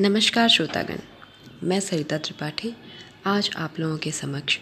नमस्कार श्रोतागण, मैं सरिता त्रिपाठी, आज आप लोगों के समक्ष।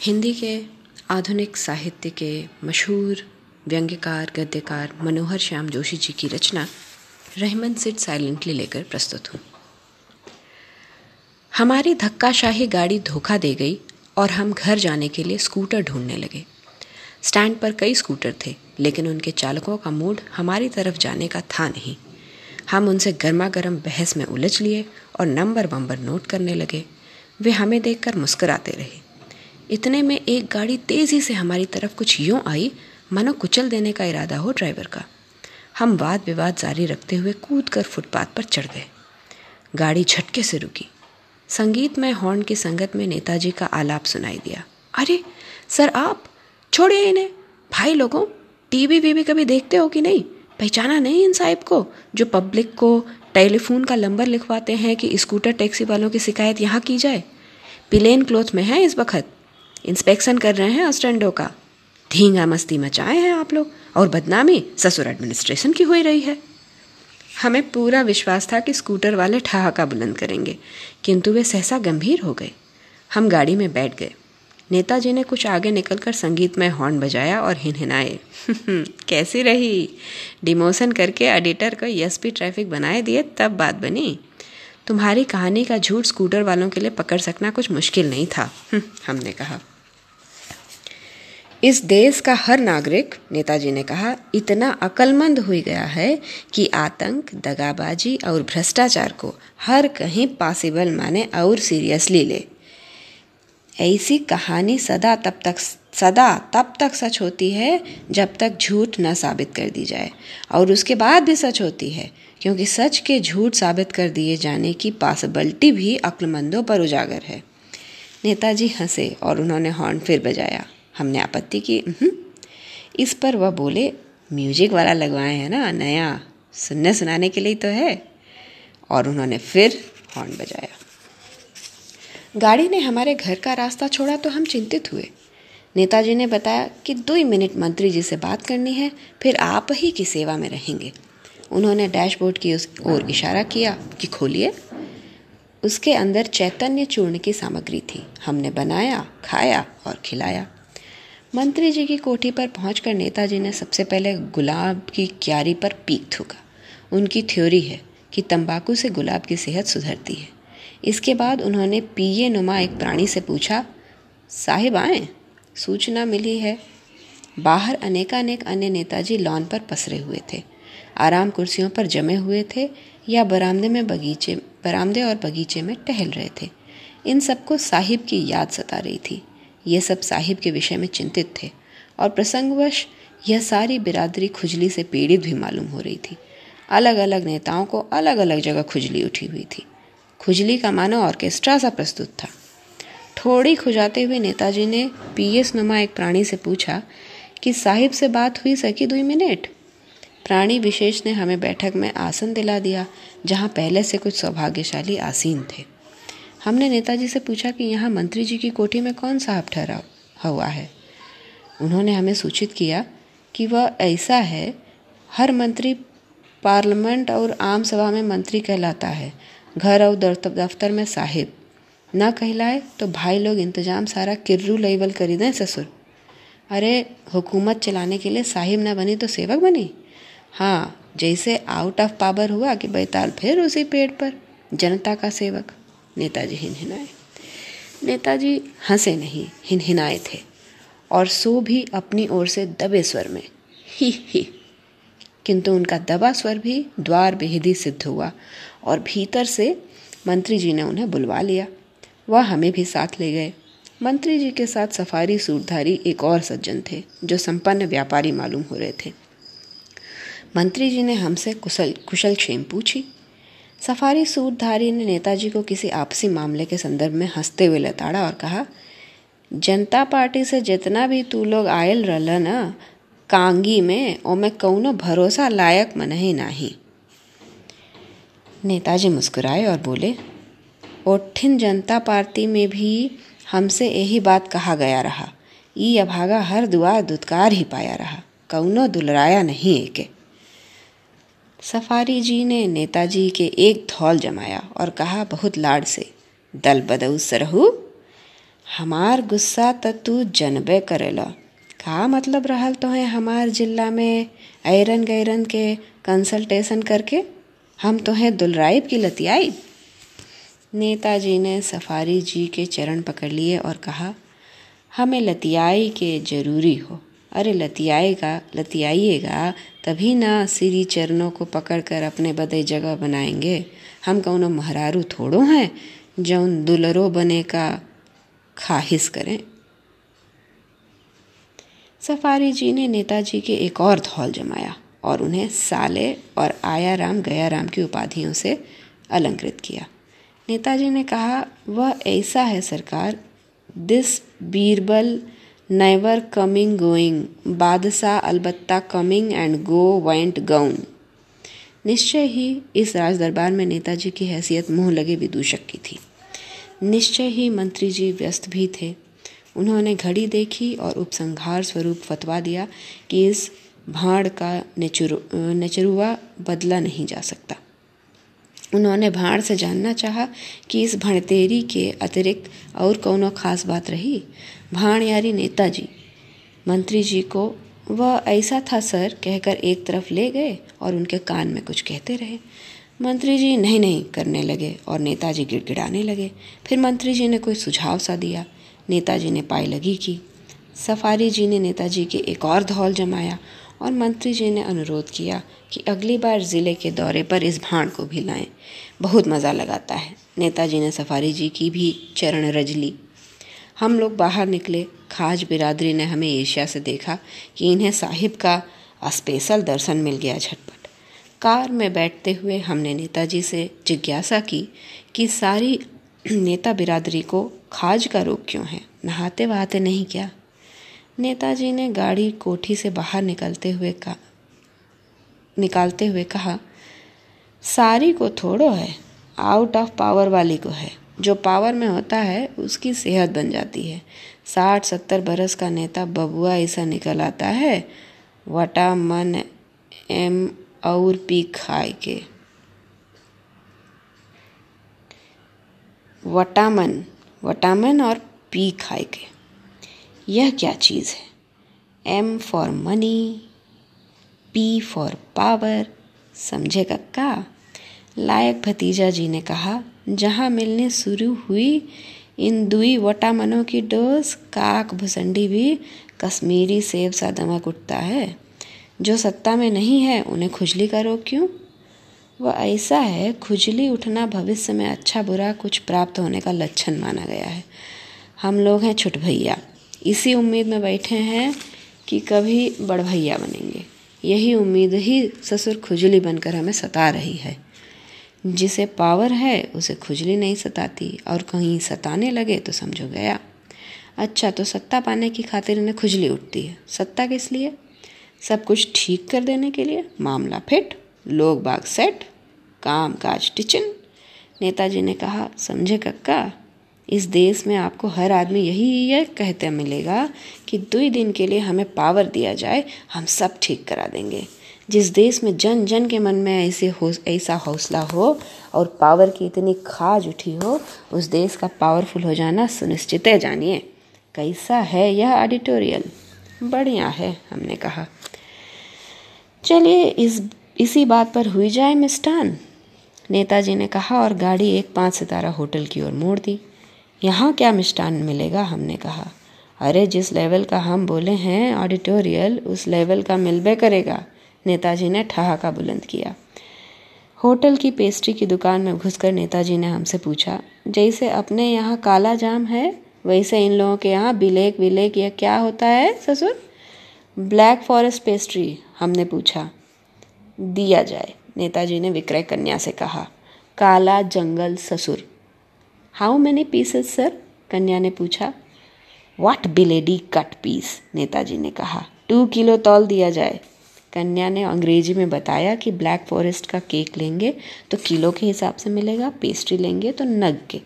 हिंदी के आधुनिक साहित्य के मशहूर, व्यंग्यकार, गद्यकार मनोहर श्याम जोशी जी की रचना रहमन सिट साइलेंटली लेकर प्रस्तुत हूँ। हमारी धक्काशाही गाड़ी धोखा दे गई और हम घर जाने के लिए स्कूटर ढूँढने लगे। स्टैंड पर कई स्कूटर थे, लेकिन उनके चालकों का मूड हमारी तरफ़ जाने का था नहीं। हम उनसे गर्मा गर्म बहस में उलझ लिए और नंबर वंबर नोट करने लगे। वे हमें देखकर मुस्कुराते रहे। इतने में एक गाड़ी तेज़ी से हमारी तरफ़ कुछ यूँ आई, मानो कुचल देने का इरादा हो ड्राइवर का। हम वाद विवाद जारी रखते हुए कूद कर फुटपाथ पर चढ़ गए। गाड़ी झटके से रुकी। संगीत में हॉर्न की संगत में नेताजी का आलाप सुनाई दिया। अरे, सर आप, छोड़िए इन्हें। भाई लोगों, टीवी वीवी कभी देखते हो कि नहीं? पहचाना नहीं इन साहिब को, जो पब्लिक को टेलीफोन का नंबर लिखवाते हैं कि स्कूटर टैक्सी वालों की शिकायत यहाँ की जाए। प्लेन क्लोथ में है इस वक्त। इंस्पेक्शन कर रहे हैं स्टैंडों का। धींगा मस्ती मचाए हैं आप लोग, और बदनामी ससुर एडमिनिस्ट्रेशन की हो रही है। हमें पूरा विश्वास था कि स्कूटर वाले ठहाका बुलंद करेंगे, किंतु वे सहसा गंभीर हो गए। हम गाड़ी में बैठ गए। नेताजी ने कुछ आगे निकलकर संगीत में हॉर्न बजाया और हिनहिनाए। कैसी रही? डिमोशन करके एडिटर को एसपी ट्रैफ़िक बनाए दिए, तब बात बनी। तुम्हारी कहानी का झूठ स्कूटर वालों के लिए पकड़ सकना कुछ मुश्किल नहीं था हमने कहा। इस देश का हर नागरिक, नेताजी ने कहा, इतना अकलमंद हो गया है कि आतंक, दगाबाजी और भ्रष्टाचार को हर कहीं पॉसिबल माने और सीरियसली ले। ऐसी कहानी सदा तब तक सदा तब तक सच होती है जब तक झूठ न साबित कर दी जाए। और उसके बाद भी सच होती है, क्योंकि सच के झूठ साबित कर दिए जाने की पॉसिबिलिटी भी अक्लमंदों पर उजागर है। नेताजी हंसे और उन्होंने हॉर्न फिर बजाया। हमने आपत्ति की? इस पर वह बोले, म्यूज़िक वाला लगवाए हैं ना, नया। सुनने सुनाने के लिए तो है। और उन्होंने फिर हॉर्न बजाया। गाड़ी ने हमारे घर का रास्ता छोड़ा तो हम चिंतित हुए। नेताजी ने बताया कि दो ही मिनट मंत्री जी से बात करनी है, फिर आप ही की सेवा में रहेंगे। उन्होंने डैशबोर्ड की ओर इशारा किया कि खोलिए। उसके अंदर चैतन्य चूर्ण की सामग्री थी। हमने बनाया, खाया और खिलाया। मंत्री जी की कोठी पर पहुंचकर नेताजी ने सबसे पहले गुलाब की क्यारी पर पीक थूका। उनकी थ्योरी है कि तंबाकू से गुलाब की सेहत सुधरती है। इसके बाद उन्होंने पीए नुमा एक प्राणी से पूछा, साहिब आए? सूचना मिली है। बाहर अनेकानेक अन्य नेताजी लॉन पर पसरे हुए थे। आराम कुर्सियों पर जमे हुए थे या बरामदे में बगीचे, बरामदे और बगीचे में टहल रहे थे। इन सबको साहिब की याद सता रही थी। ये सब साहिब के विषय में चिंतित थे और प्रसंगवश यह सारी बिरादरी खुजली से पीड़ित भी मालूम हो रही थी। अलग अलग नेताओं को अलग अलग जगह खुजली उठी हुई थी। खुजली का मानो ऑर्केस्ट्रा सा प्रस्तुत था। थोड़ी खुजाते हुए नेताजी ने पीएस नुमा एक प्राणी से पूछा कि साहिब से बात हुई सकी दुई मिनट? प्राणी विशेष ने हमें बैठक में आसन दिला दिया, जहाँ पहले से कुछ सौभाग्यशाली आसीन थे। हमने नेताजी से पूछा कि यहाँ मंत्री जी की कोठी में कौन साहब ठहरा हुआ है? उन्होंने हमें सूचित किया कि वह ऐसा है, हर मंत्री पार्लियामेंट और आम सभा में मंत्री कहलाता है घर और दफ्तर में साहिब। ना कहलाए तो भाई लोग इंतज़ाम सारा किर्रू लेवल करी दें ससुर। अरे, हुकूमत चलाने के लिए साहिब ना बनी तो सेवक बनी? हाँ जैसे आउट ऑफ़ पावर हुआ कि बैताल फिर उसी पेड़ पर। जनता का सेवक। नेताजी हिनहिनाए। नेताजी हंसे नहीं, हिनहिनाए थे। और सो भी अपनी ओर से दबे स्वर में। ही ही। किंतु उनका दबा स्वर भी द्वार बेहदी सिद्ध हुआ। और भीतर से मंत्री जी ने उन्हें बुलवा लिया। वह हमें भी साथ ले गए। मंत्री जी के साथ सफारी सूटधारी एक और सज्जन थे, जो संपन्न व्यापारी मालूम हो रहे थे। मंत्री जी ने हमसे कुशल कुशल क्षेम पूछी। सफारी सूटधारी ने नेताजी को किसी आपसी मामले के संदर्भ में हँसते हुए लताड़ा और कहा, जनता पार्टी से जितना भी तू लोग आयल रल न कांगी में ओमे कौनो भरोसा लायक मन ही नाही। नेताजी मुस्कुराए और बोले ओठिन जनता पार्टी में भी हमसे यही बात कहा गया रहा। ई अभागा हर दुआर दुत्कार ही पाया रहा। कौनो दुलराया नहीं एके। सफारी जी ने नेताजी के एक धौल जमाया और कहा बहुत लाड से, दल बदऊ सरहू, हमार गुस्सा त तू जनबे करेला। का मतलब रहल तो है हमार जिला में ऐरन गैरन के कंसल्टेशन करके? हम तो हैं दुलराइब की लतियाई। नेताजी ने सफारी जी के चरण पकड़ लिए और कहा, हमें लतियाई के ज़रूरी हो। अरे लतियाएगा लतियाइएगा तभी ना श्री चरणों को पकड़कर अपने बदे जगह बनाएँगे। हम कौनो महरारू थोड़ो हैं, जौन दुलरो बने का खाहिश करें। सफारी जी ने नेताजी के एक और धौल जमाया। और उन्हें साले और आया राम गया राम की उपाधियों से अलंकृत किया। नेताजी ने कहा, वह ऐसा है सरकार, this Birbal never coming going, बादशाह अलबत्ता coming and go went gone निश्चय ही इस राज दरबार में नेताजी की हैसियत मुँह लगे विदूषक की थी। निश्चय ही मंत्री जी व्यस्त भी थे। उन्होंने घड़ी देखी और उपसंहार स्वरूप फतवा दिया कि इस भाड़ का नेचुरु, नेचरुआ बदला नहीं जा सकता। उन्होंने भाड़ से जानना चाहा कि इस भणतेरी के अतिरिक्त और कौनो खास बात रही? भाण यारी नेताजी। मंत्री जी को, वह ऐसा था सर, कहकर एक तरफ़ ले गए और उनके कान में कुछ कहते रहे। मंत्री जी नहीं नहीं, करने लगे और नेताजी गिड़गिड़ाने लगे। फिर मंत्री जी ने कोई सुझाव सा दिया। नेताजी ने पाई लगी की। सफारी जी ने नेताजी के एक और धौल जमाया और मंत्री जी ने अनुरोध किया कि अगली बार ज़िले के दौरे पर इस भाण को भी लाएँ। बहुत मज़ा लगाता है। नेताजी ने सफारी जी की भी चरण रज ली। हम लोग बाहर निकले। खाज बिरादरी ने हमें एशिया से देखा कि इन्हें साहिब का स्पेशल दर्शन मिल गया झटपट। कार में बैठते हुए हमने नेताजी से जिज्ञासा की कि सारी नेता बिरादरी को खाज का रोग क्यों है? नहाते वहाते नहीं क्या? नेताजी ने गाड़ी कोठी से बाहर निकलते हुए कहा, निकालते हुए कहा, सारी को थोड़ो है आउट ऑफ़ पावर वाली को है। जो पावर में होता है, उसकी सेहत बन जाती है। साठ, सत्तर बरस का नेता बबुआ ऐसा निकल आता है, वटा मन एम और पी खाए के। वटामन वटामन और पी खाए के। यह क्या चीज़ है? M for money P for power समझे कक्का लायक भतीजा जी ने कहा, जहाँ मिलने शुरू हुई, इन दुई वटामनों की डोज, काक भुसंडी भी कश्मीरी सेब सा दमक उठता है। जो सत्ता में नहीं है, उन्हें खुजली का रोग क्यों? वह ऐसा है, खुजली उठना भविष्य में अच्छा बुरा कुछ प्राप्त होने का लक्षण माना गया है। हम लोग हैं छुट भैया। इसी उम्मीद में बैठे हैं कि कभी बड़ भैया बनेंगे। यही उम्मीद ही ससुर खुजली बनकर हमें सता रही है। जिसे पावर है, उसे खुजली नहीं सताती और कहीं सताने लगे तो समझो गया। अच्छा तो सत्ता पाने की खातिर इन्हें खुजली उठती है। सत्ता किस लिए? सब कुछ ठीक कर देने के लिए। मामला फिट, लोग बाग सेट, काम काज टिचन। नेताजी ने कहा, समझे कक्का? इस देश में आपको हर आदमी यही यह कहते मिलेगा कि दो दिन के लिए हमें पावर दिया जाए, हम सब ठीक करा देंगे। जिस देश में जन जन के मन में ऐसे हो, ऐसा हौसला हो और पावर की इतनी खाज उठी हो, उस देश का पावरफुल हो जाना सुनिश्चित है, जानिए। कैसा है यह ऑडिटोरियल बढ़िया है, हमने कहा। चलिए, इस, इसी बात पर हुई जाए मिष्टान नेताजी ने कहा और गाड़ी एक पाँच सितारा होटल की ओर मोड़ दी। यहाँ क्या मिष्टान मिलेगा? हमने कहा। अरे, जिस लेवल का हम बोले हैं ऑडिटोरियल उस लेवल का मिलबे करेगा। नेताजी ने ठहाका बुलंद किया। होटल की पेस्ट्री की दुकान में घुसकर नेताजी ने हमसे पूछा, जैसे अपने यहाँ काला जाम है, वैसे इन लोगों के यहाँ बिलेक विलेक या क्या होता है, ससुर? ब्लैक फॉरेस्ट पेस्ट्री हमने पूछा। दिया जाए, नेताजी ने विक्रय कन्या से कहा। काला जंगल, ससुर। हाउ मैनी पीसेस सर कन्या ने पूछा। वाट बिलेडी कट पीस नेताजी ने कहा। टू किलो तौल दिया जाए। कन्या ने अंग्रेज़ी में बताया कि ब्लैक फॉरेस्ट का केक लेंगे तो किलो के हिसाब से मिलेगा। पेस्ट्री लेंगे तो नग के।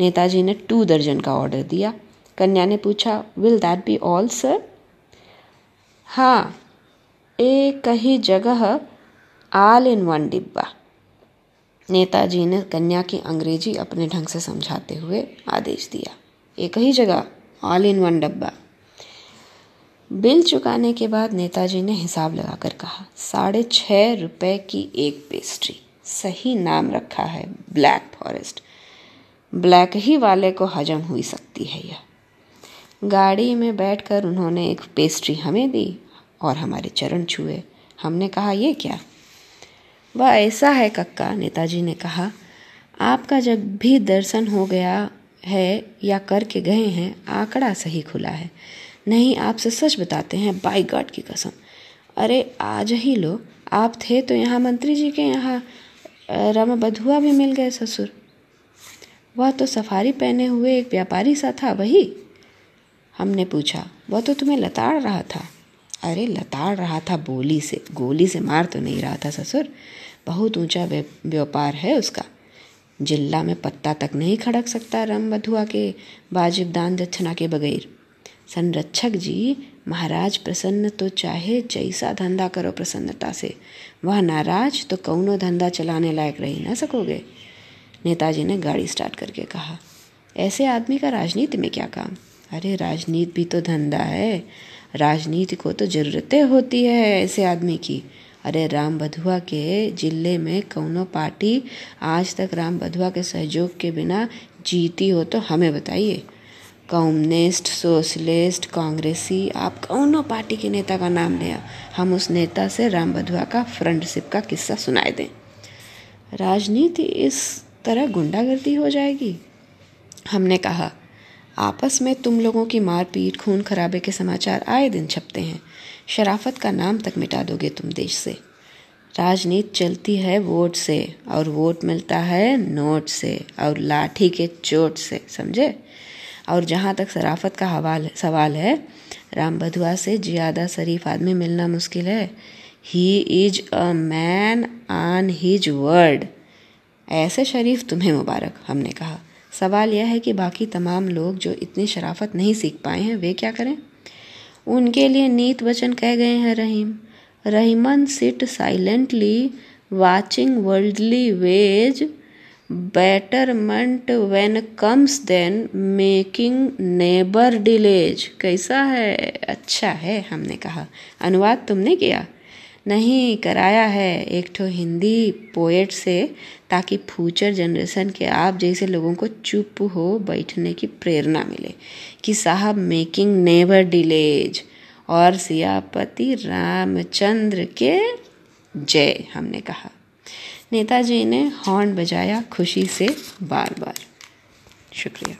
नेताजी ने टू दर्जन का ऑर्डर दिया। कन्या ने पूछा will that be all sir हाँ एक ही जगह आल इन वन डिब्बा। नेताजी ने कन्या की अंग्रेज़ी अपने ढंग से समझाते हुए आदेश दिया। एक ही जगह ऑल इन वन डब्बा। बिल चुकाने के बाद नेताजी ने हिसाब लगाकर कहा, साढ़े छः रुपए की एक पेस्ट्री सही नाम रखा है ब्लैक फॉरेस्ट ब्लैक ही वाले को हजम हुई सकती है यह। गाड़ी में बैठकर उन्होंने एक पेस्ट्री हमें दी और हमारे चरण छुए। हमने कहा, ये क्या? वह ऐसा है, कक्का, नेताजी ने कहा। आपका जब भी दर्शन हो गया है या करके गए हैं, आंकड़ा सही खुला है। नहीं, आपसे सच बताते हैं, बाई गॉड की कसम। अरे, आज ही लो। आप थे तो यहाँ मंत्री जी के यहाँ रमा बधुआ भी मिल गए ससुर। वह तो सफारी पहने हुए एक व्यापारी सा था, वही? हमने पूछा। वह तो तुम्हें लताड़ रहा था। अरे, लताड़ रहा था बोली से, गोली से मार तो नहीं रहा था ससुर। बहुत ऊँचा व्यापार है उसका। जिल्ला में पत्ता तक नहीं खड़क सकता रम बधुआ के वाजिब दान दक्षिणा के बगैर। संरक्षक जी, महाराज प्रसन्न तो चाहे, जैसा धंधा करो प्रसन्नता से। वह नाराज़ तो कौनो धंधा चलाने लायक रह ना सकोगे। नेताजी ने गाड़ी स्टार्ट करके कहा, ऐसे आदमी का राजनीति में क्या काम? अरे, राजनीति भी तो धंधा है। राजनीति को तो जरूरतें होती है ऐसे आदमी की। अरे राम बधुआ के ज़िले में कौनो पार्टी आज तक राम बधुआ के सहयोग के बिना जीती हो तो हमें बताइए। कम्युनिस्ट, सोशलिस्ट, कांग्रेसी, आप कौनों पार्टी के नेता का नाम लें। हम उस नेता से राम बधुआ का फ्रेंडशिप का किस्सा सुनाए दें। राजनीति इस तरह गुंडागर्दी हो जाएगी। हमने कहा आपस में तुम लोगों की मारपीट, खून खराबे के समाचार आए दिन छपते हैं। शराफत का नाम तक मिटा दोगे तुम देश से। राजनीति चलती है वोट से, और वोट मिलता है नोट से, और लाठी के चोट से, समझे? और जहाँ तक शराफत का हवाल सवाल है, राम बधुआ से ज़्यादा शरीफ आदमी मिलना मुश्किल है। He is a man on his word ऐसे शरीफ तुम्हें मुबारक, हमने कहा। सवाल यह है कि बाकी तमाम लोग जो इतनी शराफत नहीं सीख पाए हैं, वे क्या करें? उनके लिए नीत वचन कह गए हैं, Rahim. Rahiman sit silently, watching worldly ways, betterment when comes then making neighbour delays कैसा है? अच्छा है, हमने कहा। अनुवाद तुमने किया? नहीं कराया है। एक ठो हिंदी पोएट से, ताकि फ्यूचर जनरेशन के आप जैसे लोगों को चुप हो बैठने की प्रेरणा मिले कि साहब मेकिंग नेवर डिलेज और सियापति रामचंद्र के जय, हमने कहा। नेताजी ने हॉर्न बजाया खुशी से बार बार शुक्रिया।